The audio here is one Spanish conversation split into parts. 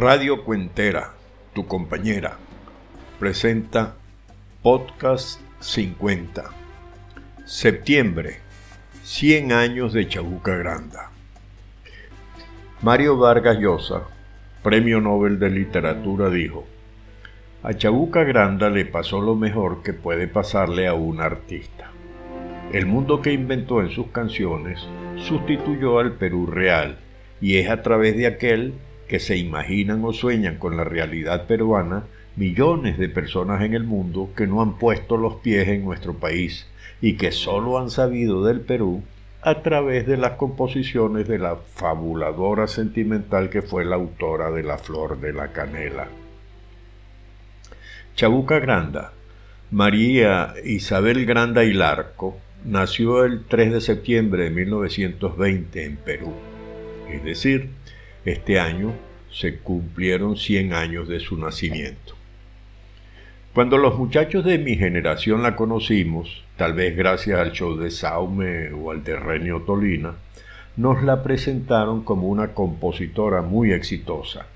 Radio Cuentera, tu compañera, presenta Podcast 50. Septiembre, 100 años de Chabuca Granda. Mario Vargas Llosa, Premio Nobel de Literatura, dijo, a Chabuca Granda le pasó lo mejor que puede pasarle a un artista. El mundo que inventó en sus canciones sustituyó al Perú real y es a través de aquel que se imaginan o sueñan con la realidad peruana millones de personas en el mundo que no han puesto los pies en nuestro país y que solo han sabido del Perú a través de las composiciones de la fabuladora sentimental que fue la autora de La Flor de la Canela. Chabuca Granda, María Isabel Granda Hilarco, nació el 3 de septiembre de 1920 en Perú. Es decir, este año se cumplieron 100 años de su nacimiento. Cuando los muchachos de mi generación la conocimos, tal vez gracias al show de Saume o al de Renio Tolina, nos la presentaron como una compositora muy exitosa,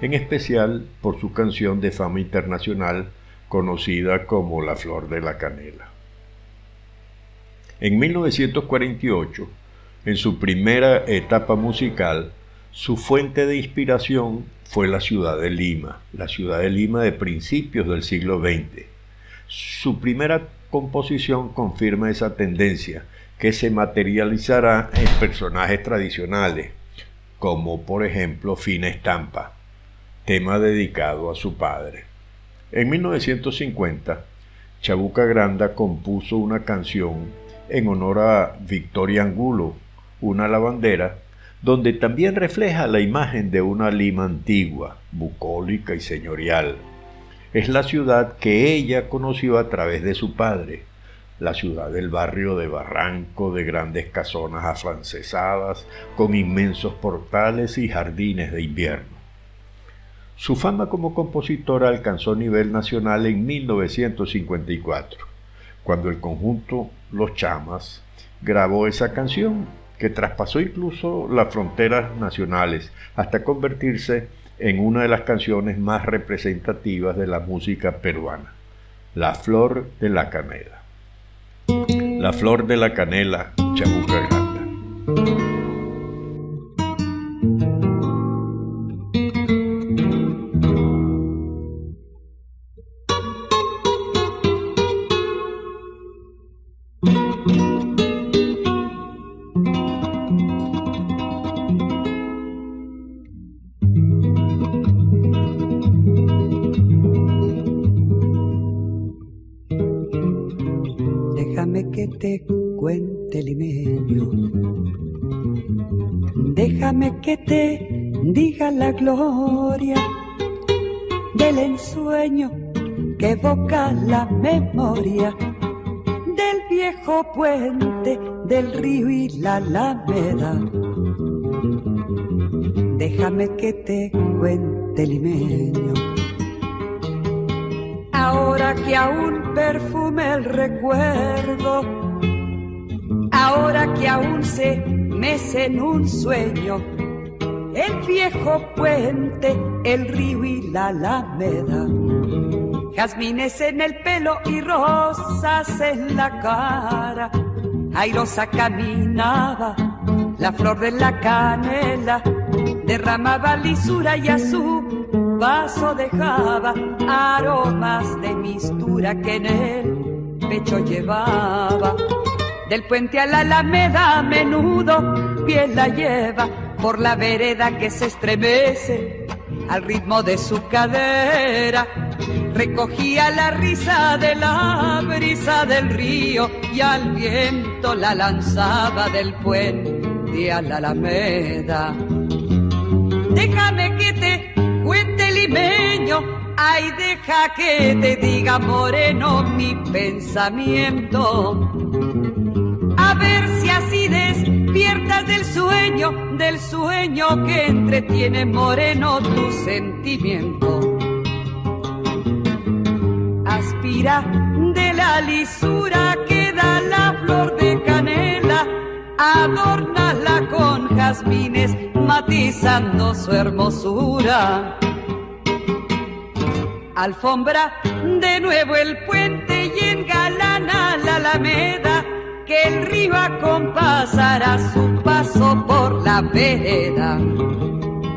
en especial por su canción de fama internacional conocida como La Flor de la Canela. En 1948, en su primera etapa musical, su fuente de inspiración fue la ciudad de Lima, la ciudad de Lima de principios del siglo XX. Su primera composición confirma esa tendencia, que se materializará en personajes tradicionales, como por ejemplo Fina Estampa, tema dedicado a su padre. En 1950, Chabuca Granda compuso una canción en honor a Victoria Angulo, una lavandera donde también refleja la imagen de una Lima antigua, bucólica y señorial. Es la ciudad que ella conoció a través de su padre, la ciudad del barrio de Barranco, de grandes casonas afrancesadas, con inmensos portales y jardines de invierno. Su fama como compositora alcanzó nivel nacional en 1954, cuando el conjunto Los Chamas grabó esa canción que traspasó incluso las fronteras nacionales hasta convertirse en una de las canciones más representativas de la música peruana, La Flor de la Canela. La Flor de la Canela, Chabuca Granda. Te cuente limeño. Déjame que te diga la gloria del ensueño que evoca la memoria del viejo puente del río y la alameda. Déjame que te cuente limeño. Ahora que aún perfume el recuerdo ahora que aún se mece en un sueño, el viejo puente, el río y la alameda. Jazmines en el pelo y rosas en la cara. Airosa caminaba, la flor de la canela derramaba lisura y a su vaso dejaba aromas de mistura que en el pecho llevaba. Del puente a la alameda a menudo piel la lleva por la vereda que se estremece al ritmo de su cadera. Recogía la risa de la brisa del río y al viento la lanzaba del puente a la alameda. Déjame que te cuente limeño, ay deja que te diga moreno mi pensamiento a ver si así despiertas del sueño, del sueño que entretiene moreno tu sentimiento. Aspira de la lisura que da la flor de canela, adornala con jazmines, matizando su hermosura. Alfombra de nuevo el puente y engalana la alameda, que el río acompasará su paso por la vereda.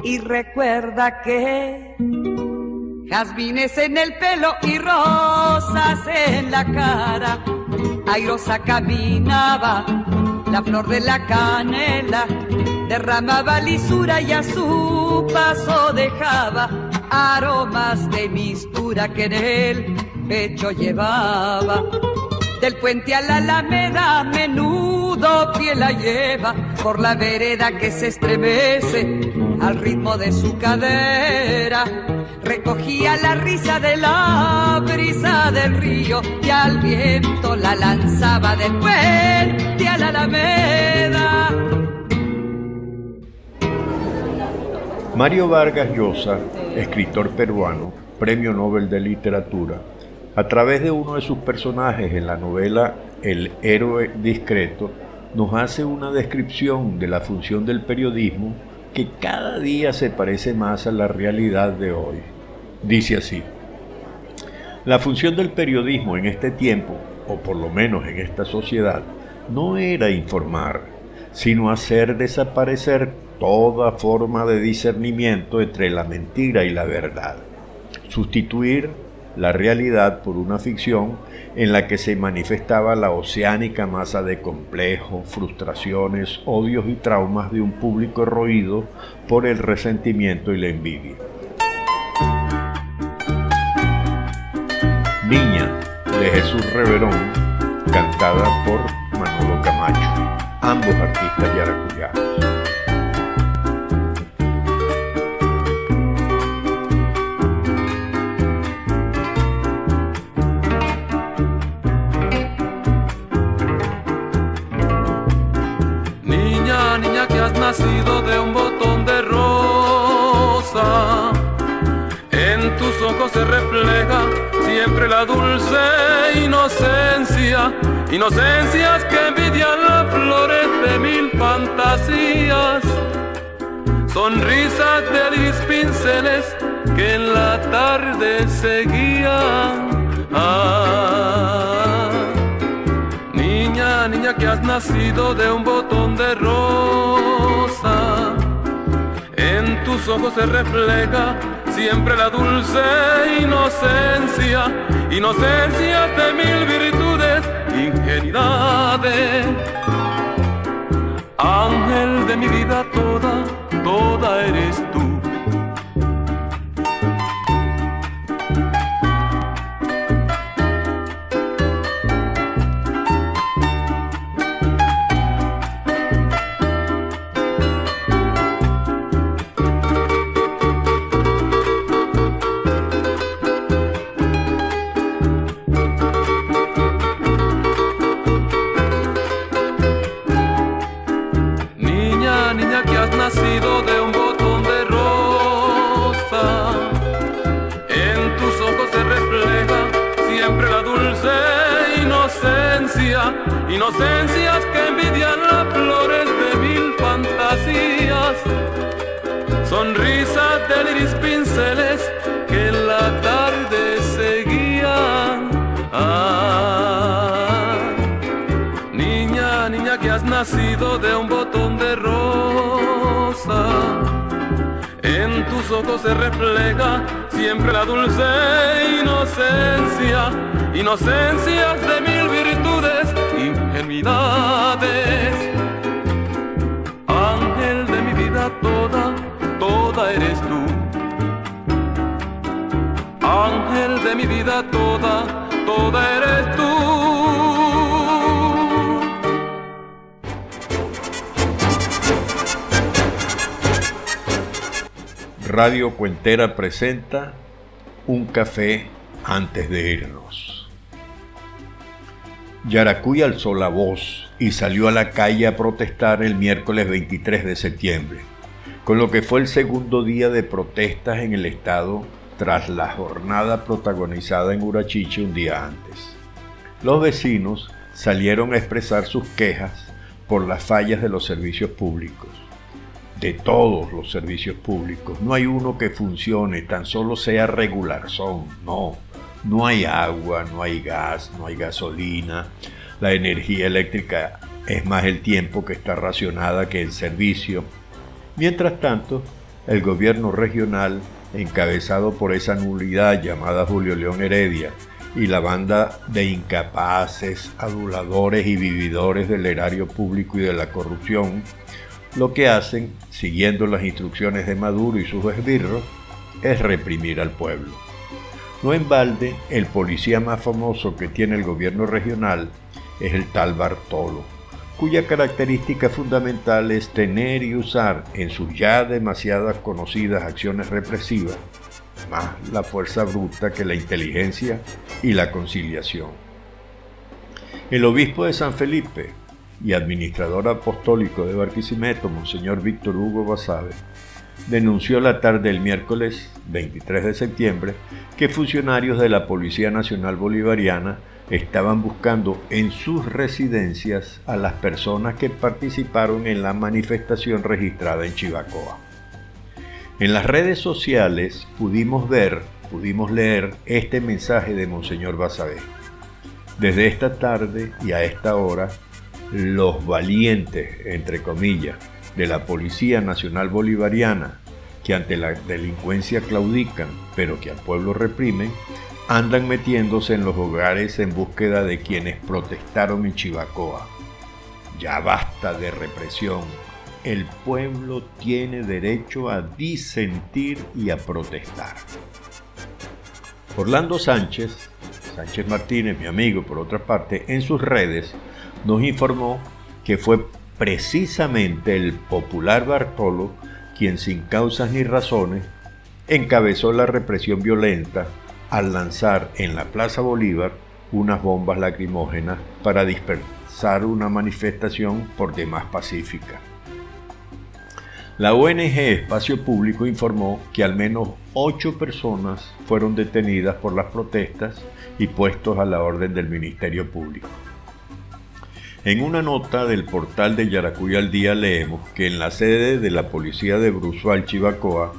Y recuerda que jazmines en el pelo y rosas en la cara, airosa caminaba la flor de la canela derramaba lisura y a su paso dejaba aromas de mistura que en el pecho llevaba. Del puente a la alameda menudo pie la lleva por la vereda que se estremece al ritmo de su cadera. Recogía la risa de la brisa del río y al viento la lanzaba del puente a la alameda. Mario Vargas Llosa, escritor peruano, Premio Nobel de Literatura, a través de uno de sus personajes en la novela El héroe discreto, nos hace una descripción de la función del periodismo que cada día se parece más a la realidad de hoy. Dice así, la función del periodismo en este tiempo, o por lo menos en esta sociedad, no era informar, sino hacer desaparecer toda forma de discernimiento entre la mentira y la verdad, sustituir la realidad por una ficción en la que se manifestaba la oceánica masa de complejos, frustraciones, odios y traumas de un público roído por el resentimiento y la envidia. Niña de Jesús Reverón, cantada por Manolo Camacho, ambos artistas yaracuyanos. Nacido de un botón de rosa. En tus ojos se refleja siempre la dulce inocencia, inocencias que envidian las flores de mil fantasías. Sonrisas de lis pinceles que en la tarde seguían. Ah, niña, niña que has nacido de un botón de rosa en tus ojos se refleja siempre la dulce inocencia, inocencia de mil virtudes, ingenuidades. Ángel de mi vida toda, toda eres tú. De un botón de rosa, en tus ojos se refleja siempre la dulce inocencia, inocencias de mil virtudes ingenuidades. Ángel de mi vida toda, toda eres tú. Ángel de mi vida toda, toda eres tú. Radio Cuentera presenta Un café antes de irnos. Yaracuy alzó la voz y salió a la calle a protestar el miércoles 23 de septiembre, con lo que fue el segundo día de protestas en el estado tras la jornada protagonizada en Urachiche un día antes. Los vecinos salieron a expresar sus quejas por las fallas de los servicios públicos, de todos los servicios públicos. No hay uno que funcione, tan solo sea regular, son, no. No hay agua, no hay gas, no hay gasolina. La energía eléctrica es más el tiempo que está racionada que el servicio. Mientras tanto, el gobierno regional, encabezado por esa nulidad llamada Julio León Heredia, y la banda de incapaces, aduladores y vividores del erario público y de la corrupción, lo que hacen, siguiendo las instrucciones de Maduro y sus esbirros, es reprimir al pueblo. No en balde, el policía más famoso que tiene el gobierno regional es el tal Bartolo, cuya característica fundamental es tener y usar en sus ya demasiadas conocidas acciones represivas más la fuerza bruta que la inteligencia y la conciliación. El obispo de San Felipe y administrador apostólico de Barquisimeto, Monseñor Víctor Hugo Basabe, denunció la tarde del miércoles 23 de septiembre que funcionarios de la Policía Nacional Bolivariana estaban buscando en sus residencias a las personas que participaron en la manifestación registrada en Chivacoa. En las redes sociales pudimos ver, pudimos leer este mensaje de Monseñor Basabé. Desde esta tarde y a esta hora, los valientes, entre comillas, de la Policía Nacional Bolivariana, que ante la delincuencia claudican, pero que al pueblo reprimen, andan metiéndose en los hogares en búsqueda de quienes protestaron en Chivacoa. Ya basta de represión, el pueblo tiene derecho a disentir y a protestar. Orlando Sánchez, Sánchez Martínez, mi amigo por otra parte, en sus redes nos informó que fue precisamente el popular Bartolo quien sin causas ni razones encabezó la represión violenta al lanzar en la Plaza Bolívar unas bombas lacrimógenas para dispersar una manifestación por demás pacífica. La ONG Espacio Público informó que al menos ocho personas fueron detenidas por las protestas y puestos a la orden del Ministerio Público. En una nota del portal de Yaracuy al día leemos que en la sede de la policía de Brusual, Chivacoa,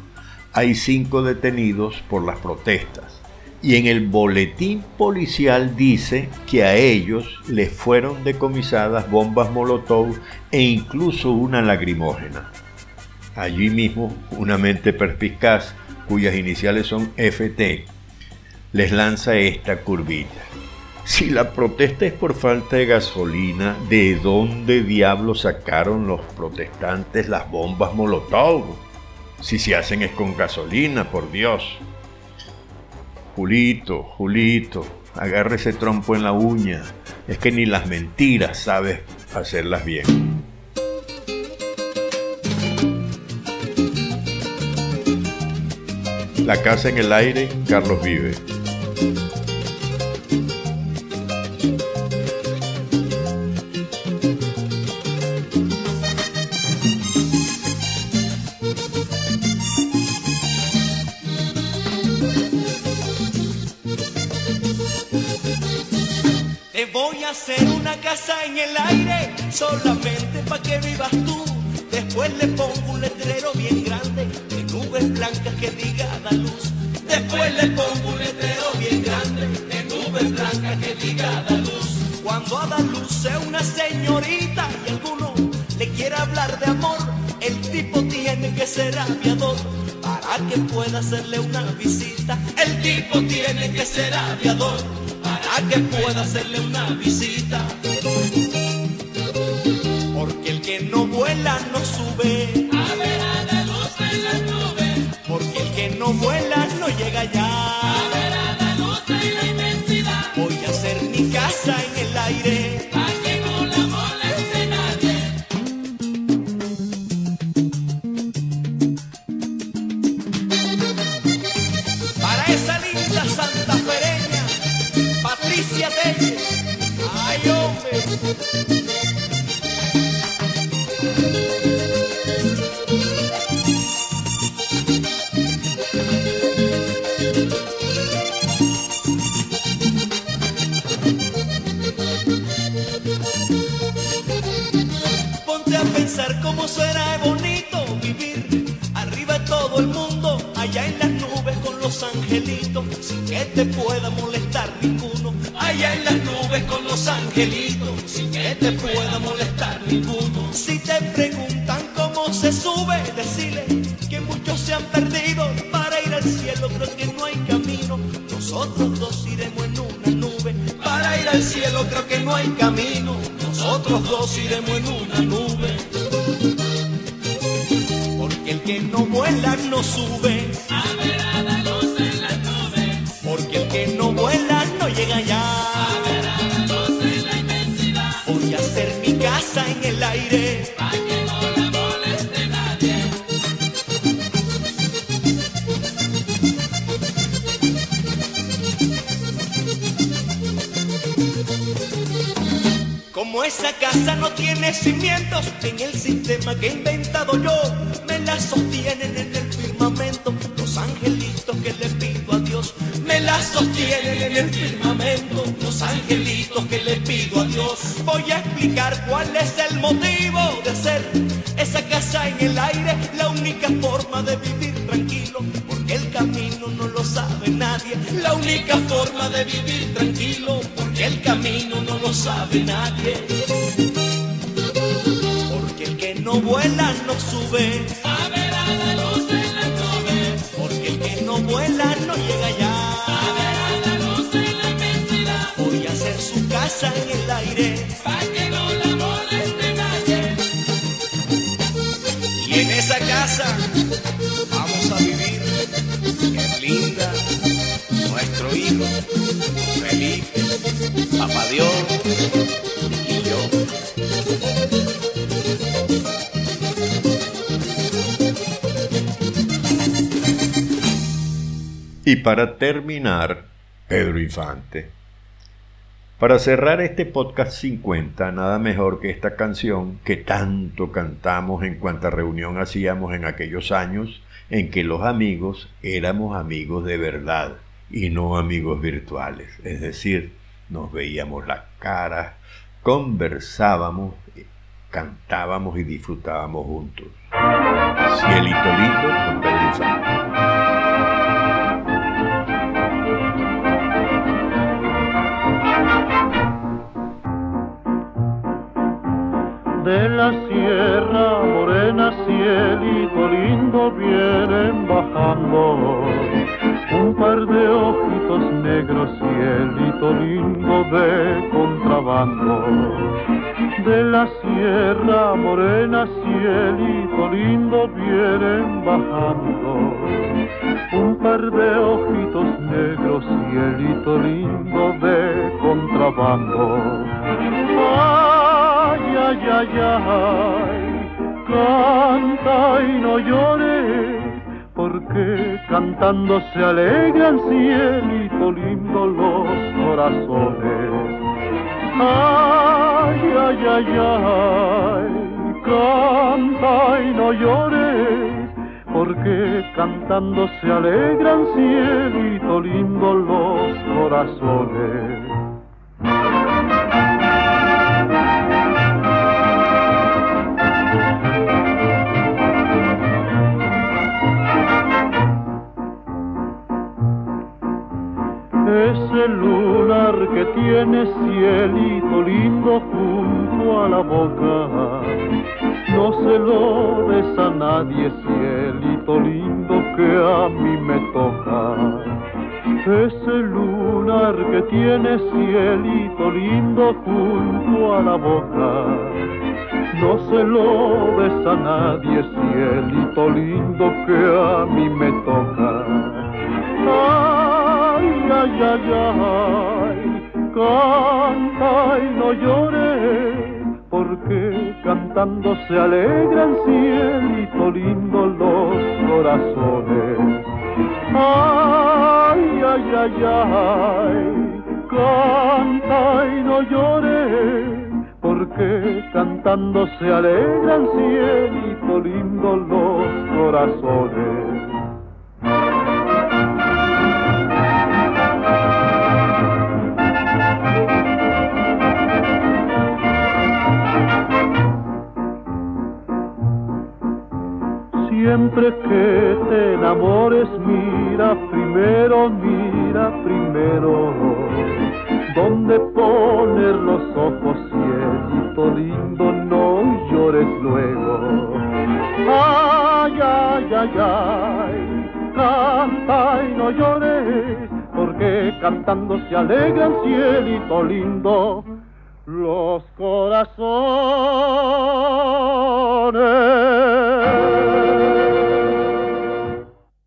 hay cinco detenidos por las protestas. Y en el boletín policial dice que a ellos les fueron decomisadas bombas Molotov e incluso una lagrimógena. Allí mismo, una mente perspicaz, cuyas iniciales son FT, les lanza esta curvita. Si la protesta es por falta de gasolina, ¿de dónde diablos sacaron los protestantes las bombas Molotov? Si se hacen es con gasolina, por Dios. Julito, Julito, agarre ese trompo en la uña. Es que ni las mentiras sabes hacerlas bien. La casa en el aire, Carlos Vive. Hacer una casa en el aire, solamente para que vivas tú. Después le pongo un letrero bien grande nubes blancas que diga da luz. Después le pongo un letrero bien grande de nubes blancas que diga da luz. Cuando a da luz sea una señorita y alguno le quiera hablar de amor, el tipo tiene que ser aviador para que pueda hacerle una visita. El tipo tiene que ser aviador para que pueda hacerle una visita. Porque el que no vuela no sube. A ver, a la luz en las nubes. Porque el que no vuela no llega allá. A ver, a la luz en la inmensidad. Voy a hacer mi casa en el aire. Sin que te pueda molestar ninguno. Si te preguntan cómo se sube, decirle que muchos se han perdido para ir al cielo, creo que no hay camino. Nosotros dos iremos en una nube para ir al cielo, creo que no hay camino. Nosotros dos iremos en una nube. Porque el que no vuela no sube. En el aire. Como esa casa no tiene cimientos en el sistema que he inventado yo, me la sostienen en el los angelitos que le pido a Dios. Me la sostienen en el firmamento los angelitos que le pido a Dios. Voy a explicar cuál es el motivo de hacer esa casa en el aire, la única forma de vivir tranquilo, porque el camino no lo sabe nadie. La única forma de vivir tranquilo, porque el camino no lo sabe nadie. Porque el que no vuela no sube, A ver en el aire Pa' que no la moleste nadie. y en esa casa vamos a vivir. Qué linda, nuestro hijo, Felipe, Papá Dios y yo. Y para terminar, Pedro Infante. Para cerrar este podcast 50, nada mejor que esta canción que tanto cantamos en cuanta reunión hacíamos en aquellos años en que los amigos éramos amigos de verdad y no amigos virtuales. Es decir, nos veíamos las caras, conversábamos, cantábamos y disfrutábamos juntos. Cielito lindo con Pedro cielito lindo, vienen bajando un par de ojitos negros, cielito lindo de contrabando. De la sierra morena, cielito lindo, vienen bajando un par de ojitos negros, cielito lindo de contrabando. Ay, ay, ay, ay, canta y no llores, porque cantando se alegran cielito lindo los corazones. Ay, ay, ay, ay, canta y no llores, porque cantando se alegran cielito lindo los corazones. Tiene cielito lindo junto a la boca, no se lo des a nadie, cielito lindo que a mí me toca. Ese lunar que tiene cielito lindo junto a la boca, no se lo des a nadie, cielito lindo que a mí me toca. Ay, ay, ay, ay, canta y no llores, porque cantando se alegran cielito lindo los corazones. Ay, ay, ay, ay, canta y no llores, porque cantando se alegran cielito lindo los corazones. Siempre que te enamores, mira primero, mira primero. ¿Dónde poner los ojos, cielito lindo? No llores luego. Ay, ay, ay, ay, canta y no llores, porque cantando se alegran, cielito lindo, los corazones.